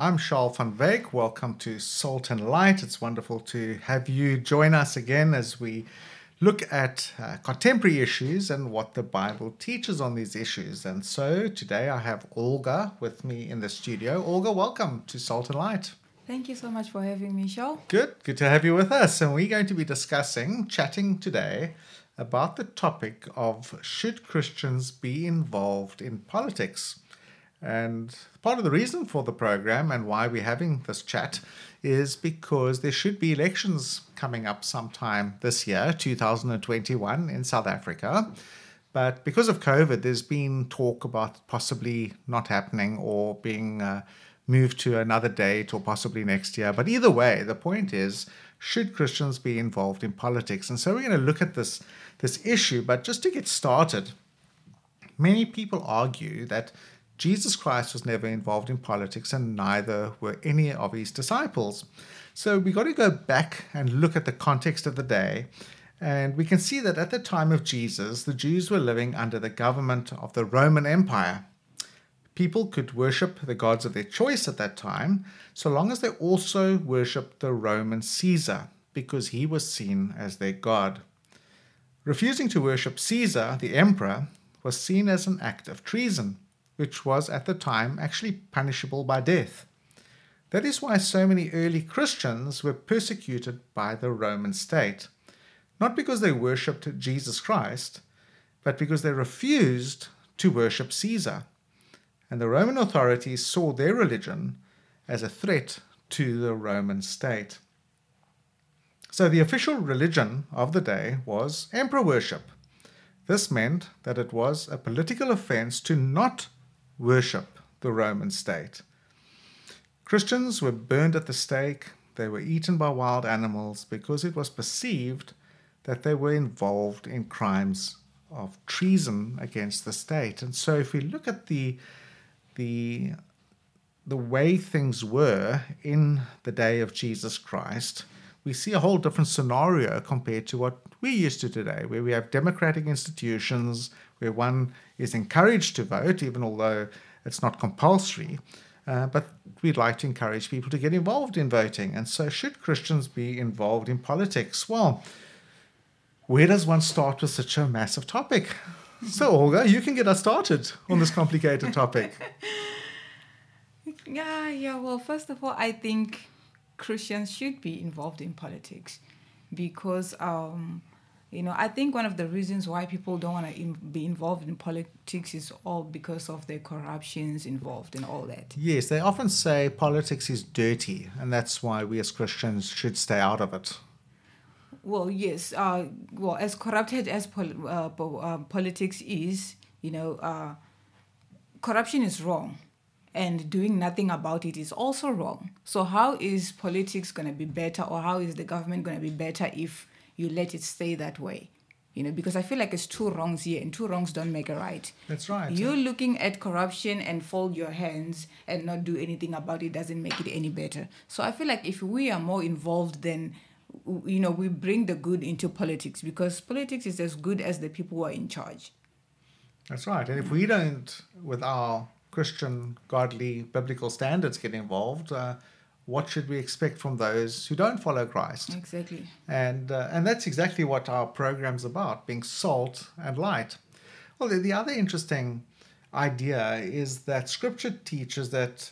I'm Charles van Wyk. Welcome to Salt and Light. It's wonderful to have you join us again as we look at uh, contemporary issues and what the Bible teaches on these issues. And so today I have Olga with me in the studio. Olga, welcome to Salt and Light. Thank you so much for having me, Charles. Good, good to have you with us. And we're going to be discussing, chatting today about the topic of should Christians be involved in politics? And part of the reason for the program and why we're having this chat is because there should be elections coming up sometime this year, 2021, in South Africa. But because of COVID, there's been talk about possibly not happening or being uh, moved to another date or possibly next year. But either way, the point is should Christians be involved in politics? And so we're going to look at this, this issue. But just to get started, many people argue that Jesus Christ was never involved in politics, and neither were any of his disciples. So we got to go back and look at the context of the day. And we can see that at the time of Jesus, the Jews were living under the government of the Roman Empire. People could worship the gods of their choice at that time, so long as they also worshiped the Roman Caesar, because he was seen as their god. Refusing to worship Caesar, the emperor, was seen as an act of treason which was at the time actually punishable by death. That is why so many early Christians were persecuted by the Roman state, not because they worshipped Jesus Christ, but because they refused to worship Caesar. And the Roman authorities saw their religion as a threat to the Roman state. So the official religion of the day was emperor worship. This meant that it was a political offense to not worship the Roman state. Christians were burned at the stake, they were eaten by wild animals because it was perceived that they were involved in crimes of treason against the state. And so if we look at the the the way things were in the day of Jesus Christ, we see a whole different scenario compared to what we're used to today, where we have democratic institutions, where one is encouraged to vote, even although it's not compulsory. Uh, but we'd like to encourage people to get involved in voting. And so, should Christians be involved in politics? Well, where does one start with such a massive topic? So, Olga, you can get us started on this complicated topic. yeah, yeah. Well, first of all, I think Christians should be involved in politics because um, you know, I think one of the reasons why people don't want to in, be involved in politics is all because of the corruptions involved and all that. Yes, they often say politics is dirty, and that's why we as Christians should stay out of it. Well, yes. Uh, well, as corrupted as pol- uh, uh, politics is, you know, uh, corruption is wrong, and doing nothing about it is also wrong. So, how is politics going to be better, or how is the government going to be better if you let it stay that way you know because i feel like it's two wrongs here and two wrongs don't make a right. That's right you're looking at corruption and fold your hands and not do anything about it doesn't make it any better. So i feel like if we are more involved then you know we bring the good into politics because politics is as good as the people who are in charge. That's right and if we don't with our christian godly biblical standards get involved uh, what should we expect from those who don't follow Christ? Exactly. And uh, and that's exactly what our program's about, being salt and light. Well, the, the other interesting idea is that Scripture teaches that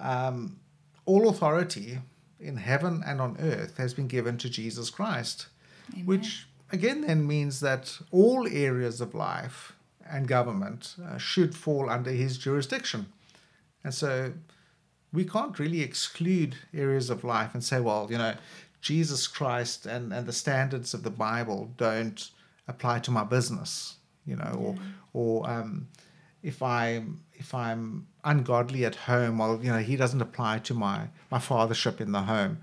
um, all authority in heaven and on earth has been given to Jesus Christ, Amen. which again then means that all areas of life and government uh, should fall under his jurisdiction. And so we can't really exclude areas of life and say, well, you know, Jesus Christ and, and the standards of the Bible don't apply to my business, you know, or or um, if I'm if I'm ungodly at home, well, you know, he doesn't apply to my my fathership in the home,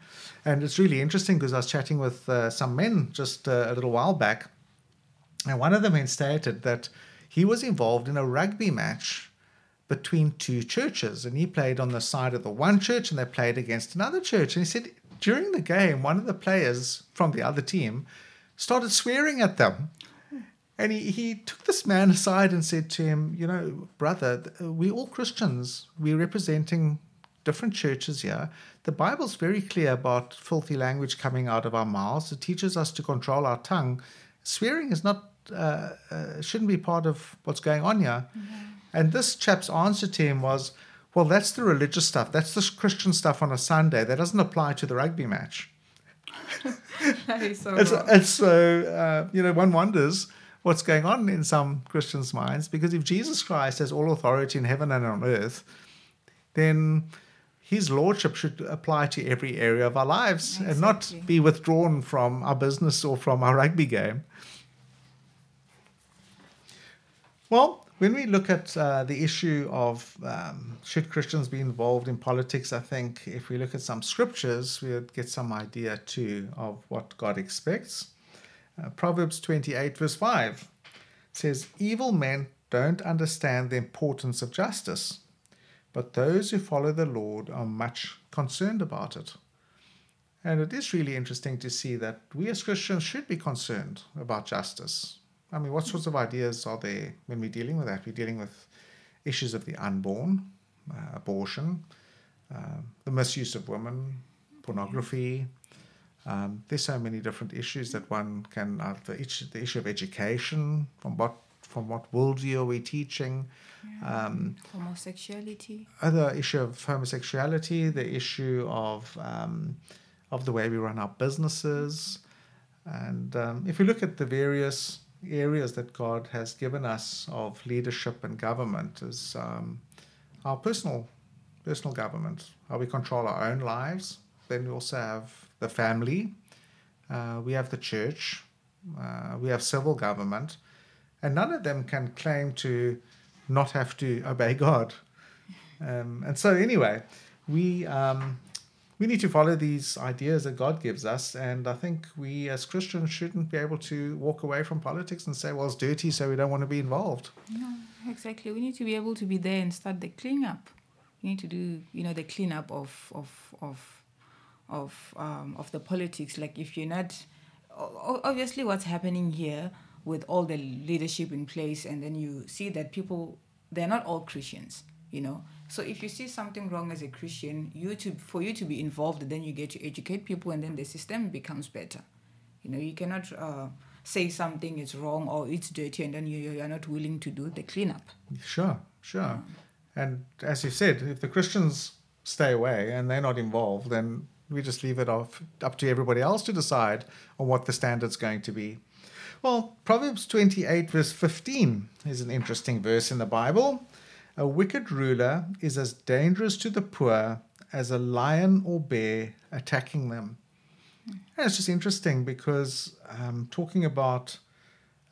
and it's really interesting because I was chatting with uh, some men just uh, a little while back, and one of the men stated that he was involved in a rugby match between two churches. And he played on the side of the one church and they played against another church. And he said during the game, one of the players from the other team started swearing at them. And he, he took this man aside and said to him, You know, brother, we're all Christians, we're representing different churches here, the Bible's very clear about filthy language coming out of our mouths. It teaches us to control our tongue. Swearing is not uh, uh, shouldn't be part of what's going on here. And this chap's answer to him was, well, that's the religious stuff. That's the Christian stuff on a Sunday. That doesn't apply to the rugby match. that is so And so, and so uh, you know, one wonders what's going on in some Christians' minds because if Jesus Christ has all authority in heaven and on earth, then his lordship should apply to every area of our lives and not be withdrawn from our business or from our rugby game. Well, when we look at uh, the issue of um, should Christians be involved in politics, I think if we look at some scriptures, we'll get some idea too of what God expects. Uh, Proverbs 28, verse 5 says, Evil men don't understand the importance of justice, but those who follow the Lord are much concerned about it. And it is really interesting to see that we as Christians should be concerned about justice. I mean, what sorts of ideas are there when we're dealing with that? We're dealing with issues of the unborn, uh, abortion, uh, the misuse of women, pornography. Um, there's so many different issues that one can. Uh, the, issue, the issue of education, from what from what worldview are we teaching? Um, Homosexuality. other issue of homosexuality, the issue of um, of the way we run our businesses, and um, if we look at the various areas that God has given us of leadership and government, is um, our personal personal government, how we control our own lives. Then we also have the family, uh, we have the church, uh, we have civil government, and none of them can claim to not have to obey God. Um, and so, anyway, we um, we need to follow these ideas that God gives us, and I think we as Christians shouldn't be able to walk away from politics and say, "Well, it's dirty, so we don't want to be involved." No, exactly. We need to be able to be there and start the cleanup. We need to do, you know, the cleanup of of of of um, of the politics. Like if you're not, obviously, what's happening here with all the leadership in place, and then you see that people they're not all Christians, you know. So if you see something wrong as a Christian, you to for you to be involved, then you get to educate people, and then the system becomes better. You know, you cannot uh, say something is wrong or it's dirty, and then you you are not willing to do the cleanup. Sure, sure. And as you said, if the Christians stay away and they're not involved, then we just leave it off up to everybody else to decide on what the standard's going to be. Well, Proverbs 28, verse 15 is an interesting verse in the Bible. A wicked ruler is as dangerous to the poor as a lion or bear attacking them. And it's just interesting because um, talking about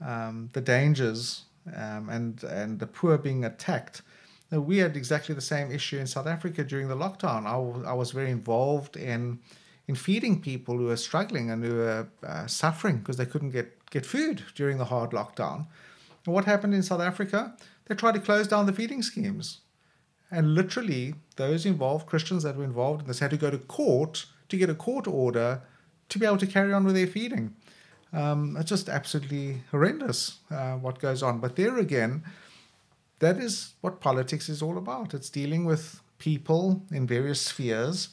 um, the dangers um, and and the poor being attacked. We had exactly the same issue in South Africa during the lockdown. I was very involved in in feeding people who were struggling and who were uh, suffering because they couldn't get get food during the hard lockdown. And what happened in South Africa? They tried to close down the feeding schemes. And literally, those involved, Christians that were involved in this, had to go to court to get a court order to be able to carry on with their feeding. Um, it's just absolutely horrendous uh, what goes on. But there again, that is what politics is all about. It's dealing with people in various spheres,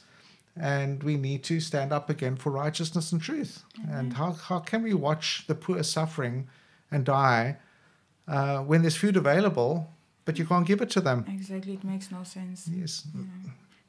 and we need to stand up again for righteousness and truth. And how, how can we watch the poor suffering and die uh, when there's food available, but you can't give it to them? Exactly, it makes no sense. Yes.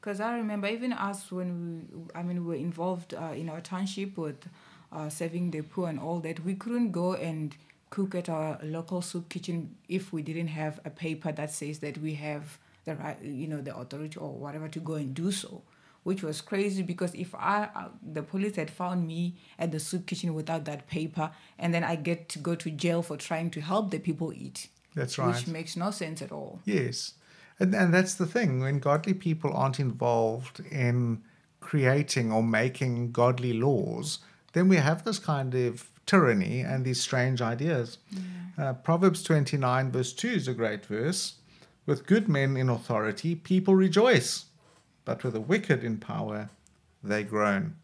Because I remember even us when we, I mean, we were involved uh, in our township with uh, serving the poor and all that. We couldn't go and cook at our local soup kitchen if we didn't have a paper that says that we have the right, you know, the authority or whatever to go and do so. Which was crazy because if I, uh, the police had found me at the soup kitchen without that paper, and then I get to go to jail for trying to help the people eat, That's right. which makes no sense at all. Yes. And, and that's the thing. When godly people aren't involved in creating or making godly laws, then we have this kind of tyranny and these strange ideas. Uh, Proverbs 29, verse 2 is a great verse. With good men in authority, people rejoice, but with the wicked in power, they groan.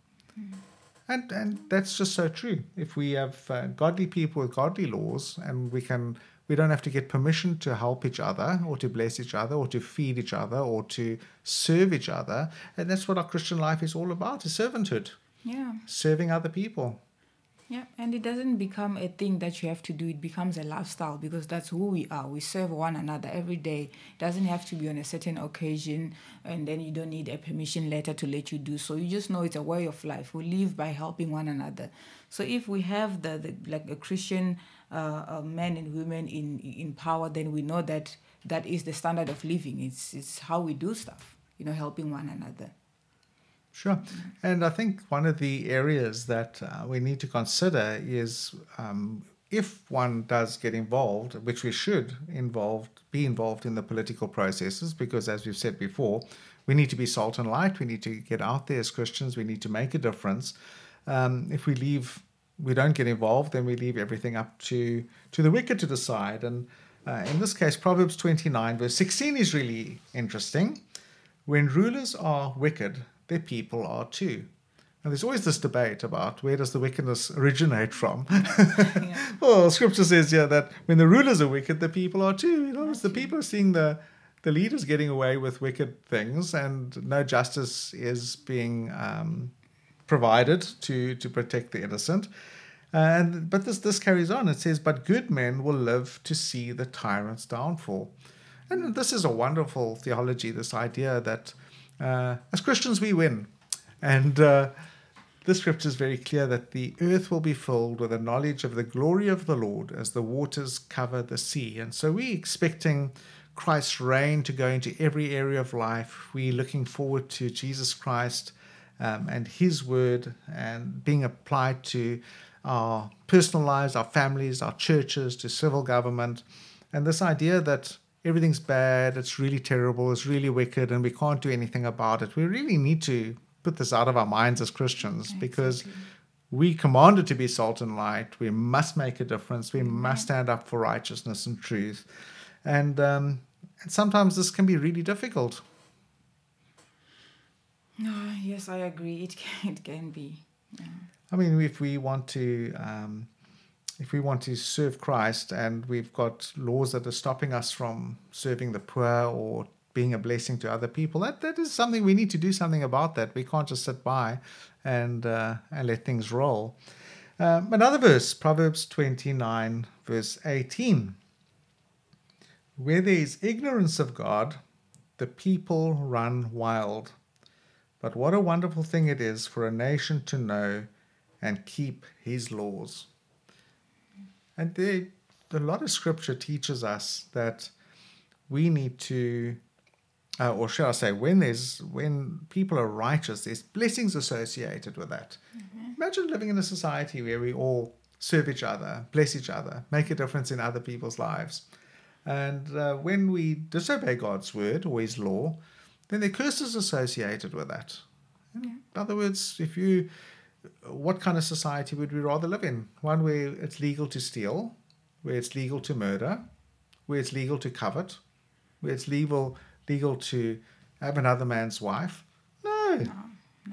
And, and that's just so true. If we have uh, godly people with godly laws and we can We don't have to get permission to help each other or to bless each other or to feed each other or to serve each other. And that's what our Christian life is all about is servanthood, Yeah. serving other people. Yeah, and it doesn't become a thing that you have to do. It becomes a lifestyle because that's who we are. We serve one another every day. It doesn't have to be on a certain occasion, and then you don't need a permission letter to let you do so. You just know it's a way of life. We live by helping one another. So if we have the, the like a Christian uh, uh, men and women in in power, then we know that that is the standard of living. It's it's how we do stuff. You know, helping one another. Sure. And I think one of the areas that uh, we need to consider is um, if one does get involved, which we should involved, be involved in the political processes, because as we've said before, we need to be salt and light. We need to get out there as Christians. We need to make a difference. Um, if we leave, we don't get involved, then we leave everything up to to the wicked to decide. And uh, in this case, Proverbs 29 verse 16 is really interesting. When rulers are wicked, their people are too. And there's always this debate about where does the wickedness originate from. well, Scripture says here that when the rulers are wicked, the people are too. You know, it's the people are seeing the the leaders getting away with wicked things, and no justice is being um, provided to to protect the innocent. And but this this carries on. It says, "But good men will live to see the tyrant's downfall." And this is a wonderful theology. This idea that uh, as Christians we win, and uh, the scripture is very clear that the earth will be filled with the knowledge of the glory of the Lord as the waters cover the sea. And so we're expecting Christ's reign to go into every area of life. We're looking forward to Jesus Christ um, and His word and being applied to our personal lives, our families, our churches, to civil government. And this idea that everything's bad, it's really terrible, it's really wicked, and we can't do anything about it. We really need to put this out of our minds as Christians because we commanded to be salt and light. We must make a difference. We must stand up for righteousness and truth. And, um, and sometimes this can be really difficult. Ah, yes, I agree. It can, it can be. Yeah. I mean, if we want to, um, if we want to serve Christ, and we've got laws that are stopping us from serving the poor or being a blessing to other people, that that is something we need to do something about. That we can't just sit by and uh, and let things roll. Um, another verse, Proverbs twenty nine, verse eighteen. Where there is ignorance of God, the people run wild. But what a wonderful thing it is for a nation to know and keep his laws. And there, a lot of scripture teaches us that we need to, uh, or shall I say, when there's when people are righteous, there's blessings associated with that. Imagine living in a society where we all serve each other, bless each other, make a difference in other people's lives. And uh, when we disobey God's word or His law, then there are curses associated with that. In other words, if you, what kind of society would we rather live in? One where it's legal to steal, where it's legal to murder, where it's legal to covet, where it's legal legal to have another man's wife? No.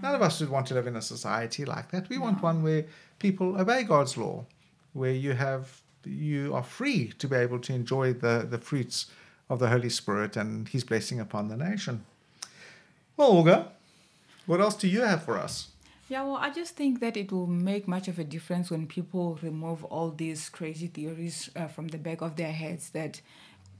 None of us would want to live in a society like that. We want one where people obey God's law, where you have you are free to be able to enjoy the, the fruits of the Holy Spirit and His blessing upon the nation. Well, Olga, what else do you have for us? Yeah, well, I just think that it will make much of a difference when people remove all these crazy theories uh, from the back of their heads that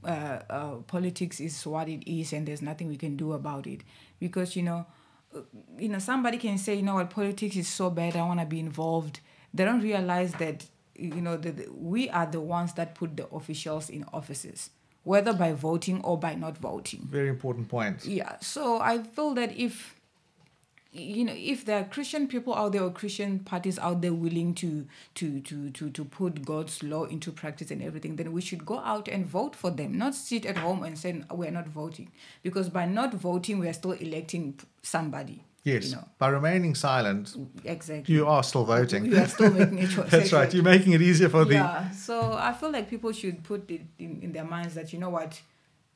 uh, uh, politics is what it is and there's nothing we can do about it. Because, you know, uh, you know, somebody can say, you know what, politics is so bad, I want to be involved. They don't realize that, you know, that we are the ones that put the officials in offices, whether by voting or by not voting. Very important point. Yeah, so I feel that if you know if there are Christian people out there or Christian parties out there willing to to to to to put God's law into practice and everything, then we should go out and vote for them, not sit at home and say we're not voting, because by not voting we are still electing somebody. Yes. You know By remaining silent, exactly. you are still voting. You are still making a choice. That's right. You're making it easier for the. Yeah, so I feel like people should put it in, in their minds that you know what,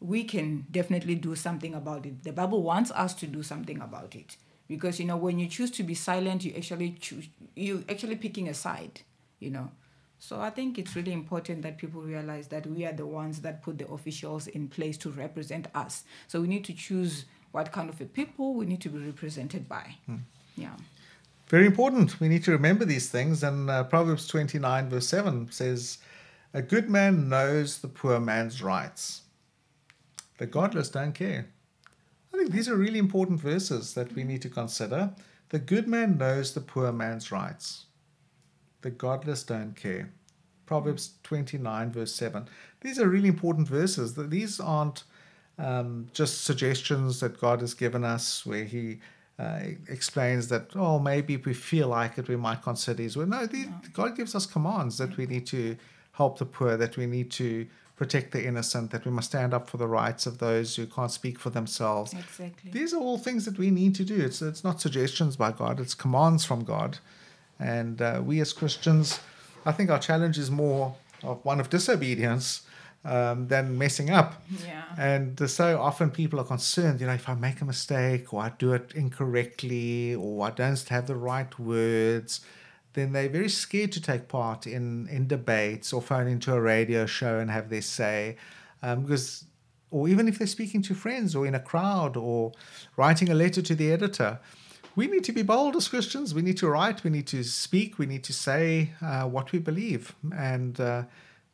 we can definitely do something about it. The Bible wants us to do something about it because you know when you choose to be silent, you actually choose you actually picking a side. You know, So I think it's really important that people realize that we are the ones that put the officials in place to represent us. So we need to choose what kind of a people we need to be represented by. Yeah. Very important. We need to remember these things. And uh, Proverbs 29, verse 7 says, A good man knows the poor man's rights. The godless don't care. Think these are really important verses that we need to consider. The good man knows the poor man's rights. The godless don't care. Proverbs 29, verse 7. These are really important verses. These aren't um, just suggestions that God has given us where He uh, explains that, oh, maybe if we feel like it, we might consider His word. No, these, God gives us commands that we need to help the poor, that we need to protect the innocent, that we must stand up for the rights of those who can't speak for themselves. Exactly. These are all things that we need to do. It's, it's not suggestions by God, it's commands from God. And uh, we as Christians, I think our challenge is more of one of disobedience um, than messing up. Yeah. And so often people are concerned, you know, if I make a mistake or I do it incorrectly or I don't have the right words, then they're very scared to take part in, in debates or phone into a radio show and have their say. Um, because, or even if they're speaking to friends or in a crowd or writing a letter to the editor, we need to be bold as Christians. We need to write, we need to speak, we need to say uh, what we believe. And uh,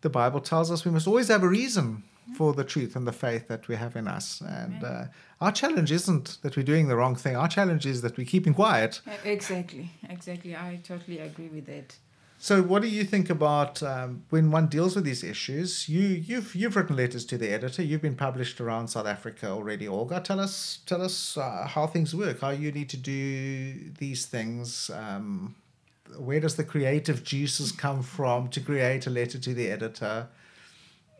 the Bible tells us we must always have a reason for the truth and the faith that we have in us. And uh, our challenge isn't that we're doing the wrong thing. Our challenge is that we're keeping quiet. Exactly, exactly. I totally agree with that. So, what do you think about um, when one deals with these issues? You, you've you've written letters to the editor. You've been published around South Africa already. Olga, tell us tell us uh, how things work. How you need to do these things. Um, where does the creative juices come from to create a letter to the editor?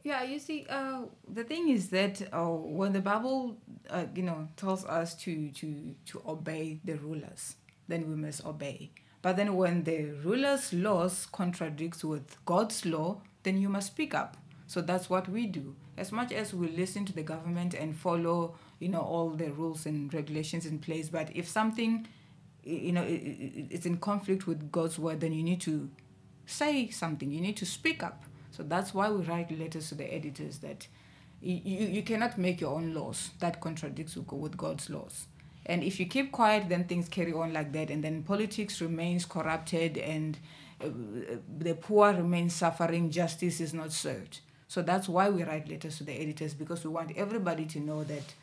Yeah, you see, uh, the thing is that uh, when the Bible, uh, you know, tells us to to to obey the rulers, then we must obey. But then when the ruler's laws contradicts with God's law, then you must speak up. So that's what we do. As much as we listen to the government and follow, you know, all the rules and regulations in place, but if something, you know, it's in conflict with God's word, then you need to say something. You need to speak up. So that's why we write letters to the editors that you, you, cannot make your own laws that contradicts with God's laws. And if you keep quiet, then things carry on like that, and then politics remains corrupted, and uh, the poor remain suffering. Justice is not served. So that's why we write letters to the editors because we want everybody to know that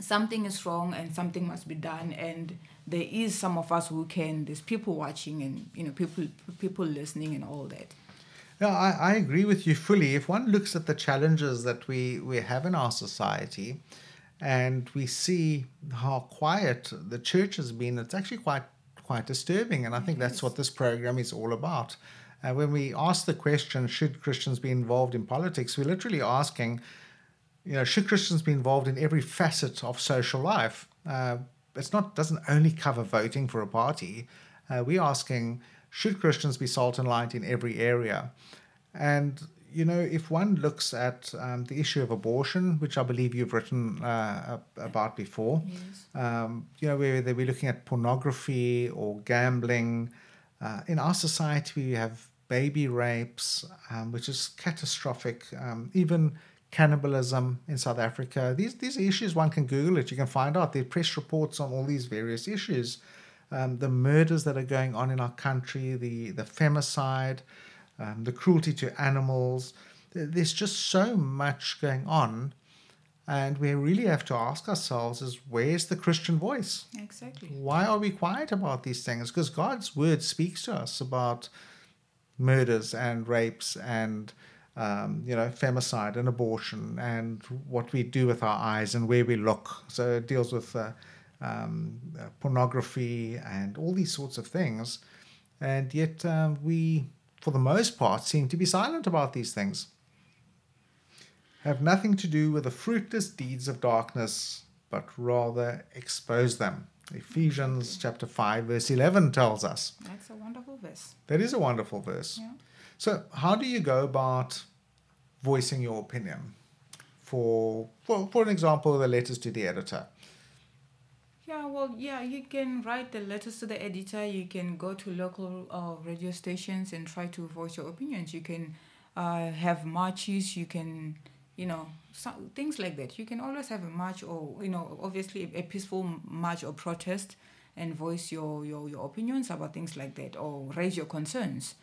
something is wrong and something must be done. And there is some of us who can. There's people watching and you know people people listening and all that. Yeah, I, I agree with you fully. If one looks at the challenges that we, we have in our society, and we see how quiet the church has been, it's actually quite quite disturbing. And I think that's what this program is all about. Uh, when we ask the question, should Christians be involved in politics, we're literally asking, you know, should Christians be involved in every facet of social life? Uh, it's not doesn't only cover voting for a party. Uh, we're asking, should Christians be salt and light in every area? And you know, if one looks at um, the issue of abortion, which I believe you've written uh, about before, Yes. um, you know, where they were looking at pornography or gambling. Uh, in our society, we have baby rapes, um, which is catastrophic. Um, even cannibalism in South Africa. These these are issues one can Google it. You can find out. There are press reports on all these various issues. Um, the murders that are going on in our country, the the femicide, um, the cruelty to animals. There's just so much going on. And we really have to ask ourselves is where's the Christian voice? Exactly. Why are we quiet about these things? Because God's word speaks to us about murders and rapes and um, you know femicide and abortion and what we do with our eyes and where we look. So it deals with uh, um, uh, pornography and all these sorts of things. And yet um, we, for the most part, seem to be silent about these things. Have nothing to do with the fruitless deeds of darkness, but rather expose them. Ephesians chapter 5, verse 11 tells us. That's a wonderful verse. That is a wonderful verse. Yeah. So, how do you go about voicing your opinion? For, for, for an example, the letters to the editor. Yeah, well, yeah, you can write the letters to the editor. You can go to local uh, radio stations and try to voice your opinions. You can uh, have marches. You can, you know, some, things like that. You can always have a march or, you know, obviously a peaceful march or protest and voice your, your, your opinions about things like that or raise your concerns.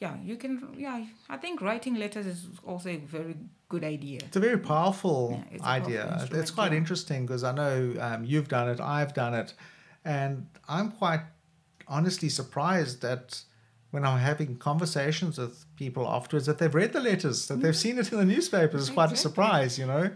Yeah, you can, yeah, I think writing letters is also a very good idea. It's a very powerful Yeah, it's a powerful idea. it's quite yeah. interesting because I know um, you've done it, I've done it, and I'm quite honestly surprised that when I'm having conversations with people afterwards that they've read the letters, that they've seen it in the newspapers. It's quite a Mm-hmm. Surprise, you know.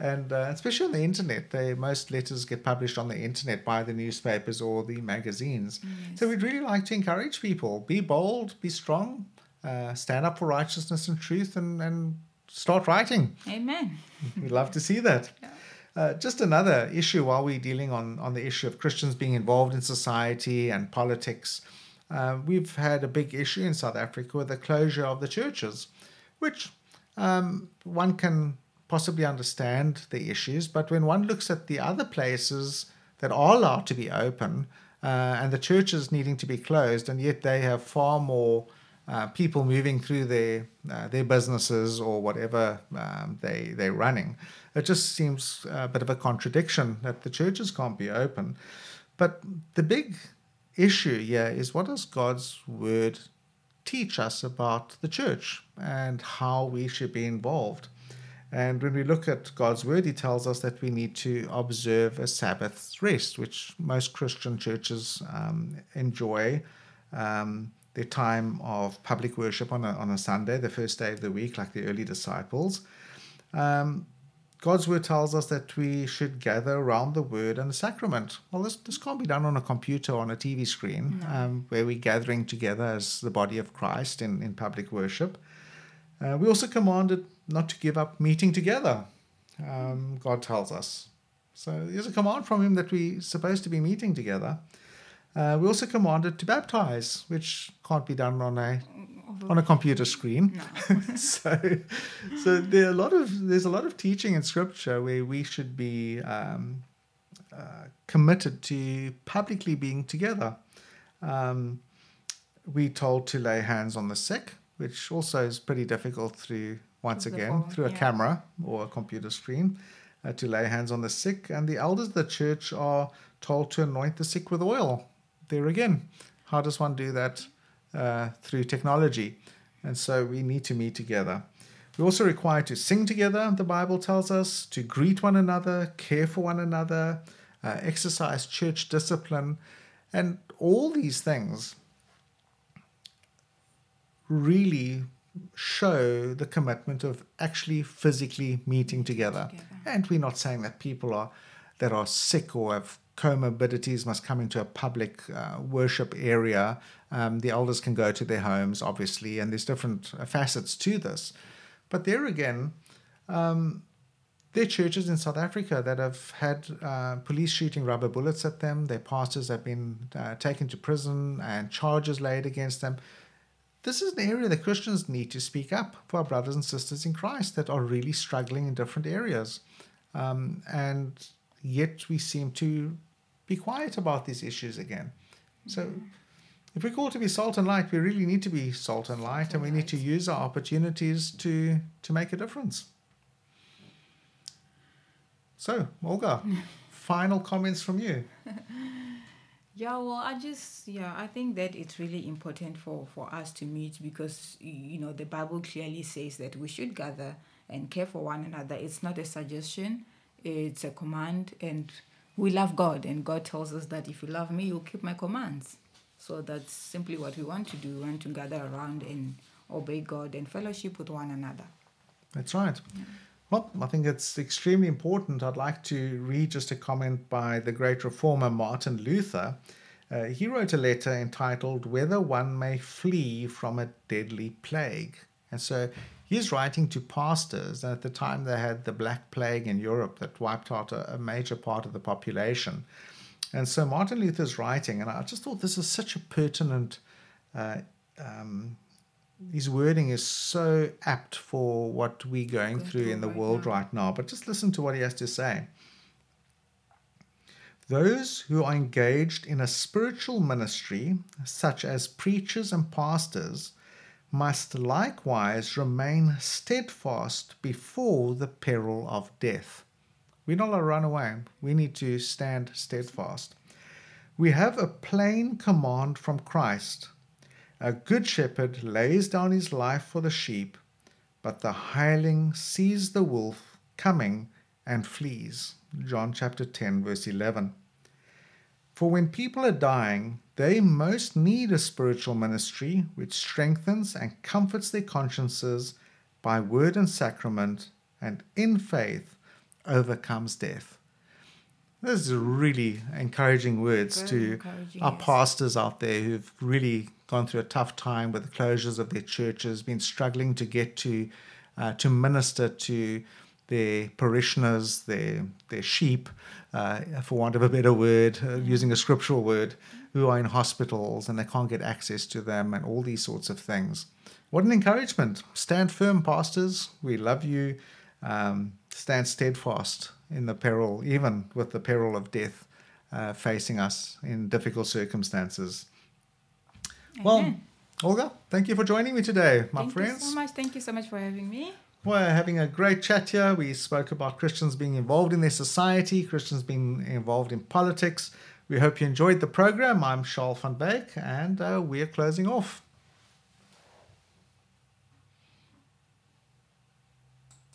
And uh, especially on the internet, they most letters get published on the internet by the newspapers or the magazines. So we'd really like to encourage people: be bold, be strong, uh, stand up for righteousness and truth, and, and start writing. Amen. We'd love to see that. Uh, just another issue while we're dealing on, on the issue of Christians being involved in society and politics. Uh, we've had a big issue in South Africa with the closure of the churches, which um, one can possibly understand the issues, but when one looks at the other places that are allowed to be open uh, and the churches needing to be closed, and yet they have far more uh, people moving through their uh, their businesses or whatever um, they they're running. It just seems a bit of a contradiction that the churches can't be open. But the big issue here is what does God's word teach us about the church and how we should be involved? And when we look at God's word, He tells us that we need to observe a Sabbath rest, which most Christian churches um, enjoy. Um, their time of public worship on a, on a Sunday, the first day of the week, like the early disciples. Um, God's word tells us that we should gather around the word and the sacrament. Well, this, this can't be done on a computer or on a TV screen um, where we're gathering together as the body of Christ in, in public worship. Uh, we also commanded not to give up meeting together, um, God tells us. So there's a command from Him that we're supposed to be meeting together. Uh, we also commanded to baptize, which can't be done on a on a computer screen. so, so there are a lot of there's a lot of teaching in Scripture where we should be um, uh, committed to publicly being together. Um, we told to lay hands on the sick, which also is pretty difficult through once again through a yeah. camera or a computer screen. Uh, to lay hands on the sick, and the elders of the church are told to anoint the sick with oil. There again, how does one do that uh, through technology? And so we need to meet together. We're also required to sing together, the Bible tells us, to greet one another, care for one another, uh, exercise church discipline, and all these things really show the commitment of actually physically meeting together. Together. And we're not saying that people are that are sick or have comorbidities must come into a public uh, worship area. Um, the elders can go to their homes, obviously, and there's different uh, facets to this. But there again, um, there are churches in South Africa that have had uh, police shooting rubber bullets at them. Their pastors have been uh, taken to prison and charges laid against them. This is an area that Christians need to speak up for our brothers and sisters in Christ that are really struggling in different areas. Um, and yet we seem to be quiet about these issues again. So, if we're called to be salt and light, we really need to be salt and light, and we need to use our opportunities to to make a difference. So, Olga, final comments from you. Yeah, well, I just yeah, I think that it's really important for for us to meet because you know the Bible clearly says that we should gather and care for one another. It's not a suggestion; it's a command, and we love God, and God tells us that if you love me, you'll keep my commands. So that's simply what we want to do. We want to gather around and obey God and fellowship with one another. That's right. Well, I think it's extremely important. I'd like to read just a comment by the great reformer Martin Luther. Uh, he wrote a letter entitled Whether One May Flee from a Deadly Plague. And so he's writing to pastors. And At the time, they had the Black Plague in Europe that wiped out a, a major part of the population. And so Martin Luther's writing, and I just thought this is such a pertinent uh, um, his wording is so apt for what we're going through in the right world now. right now. But just listen to what he has to say. Those who are engaged in a spiritual ministry, such as preachers and pastors, must likewise remain steadfast before the peril of death. We're not to run away. We need to stand steadfast. We have a plain command from Christ. A good shepherd lays down his life for the sheep, but the hireling sees the wolf coming and flees. John chapter 10, verse 11. For when people are dying, they most need a spiritual ministry which strengthens and comforts their consciences by word and sacrament, and in faith overcomes death. This is really encouraging words Very to encouraging, our yes. pastors out there who've really gone through a tough time with the closures of their churches, been struggling to get to uh, to minister to their parishioners, their their sheep, uh, for want of a better word, uh, using a scriptural word, who are in hospitals and they can't get access to them, and all these sorts of things. What an encouragement! Stand firm, pastors. We love you. Um, stand steadfast in the peril, even with the peril of death uh, facing us in difficult circumstances. Well, Amen. Olga, thank you for joining me today, my Thank friends. you so much. Thank you so much for having me. We're having a great chat here. We spoke about Christians being involved in their society, Christians being involved in politics. We hope you enjoyed the program. I'm Charles van Beek, and uh, we're closing off.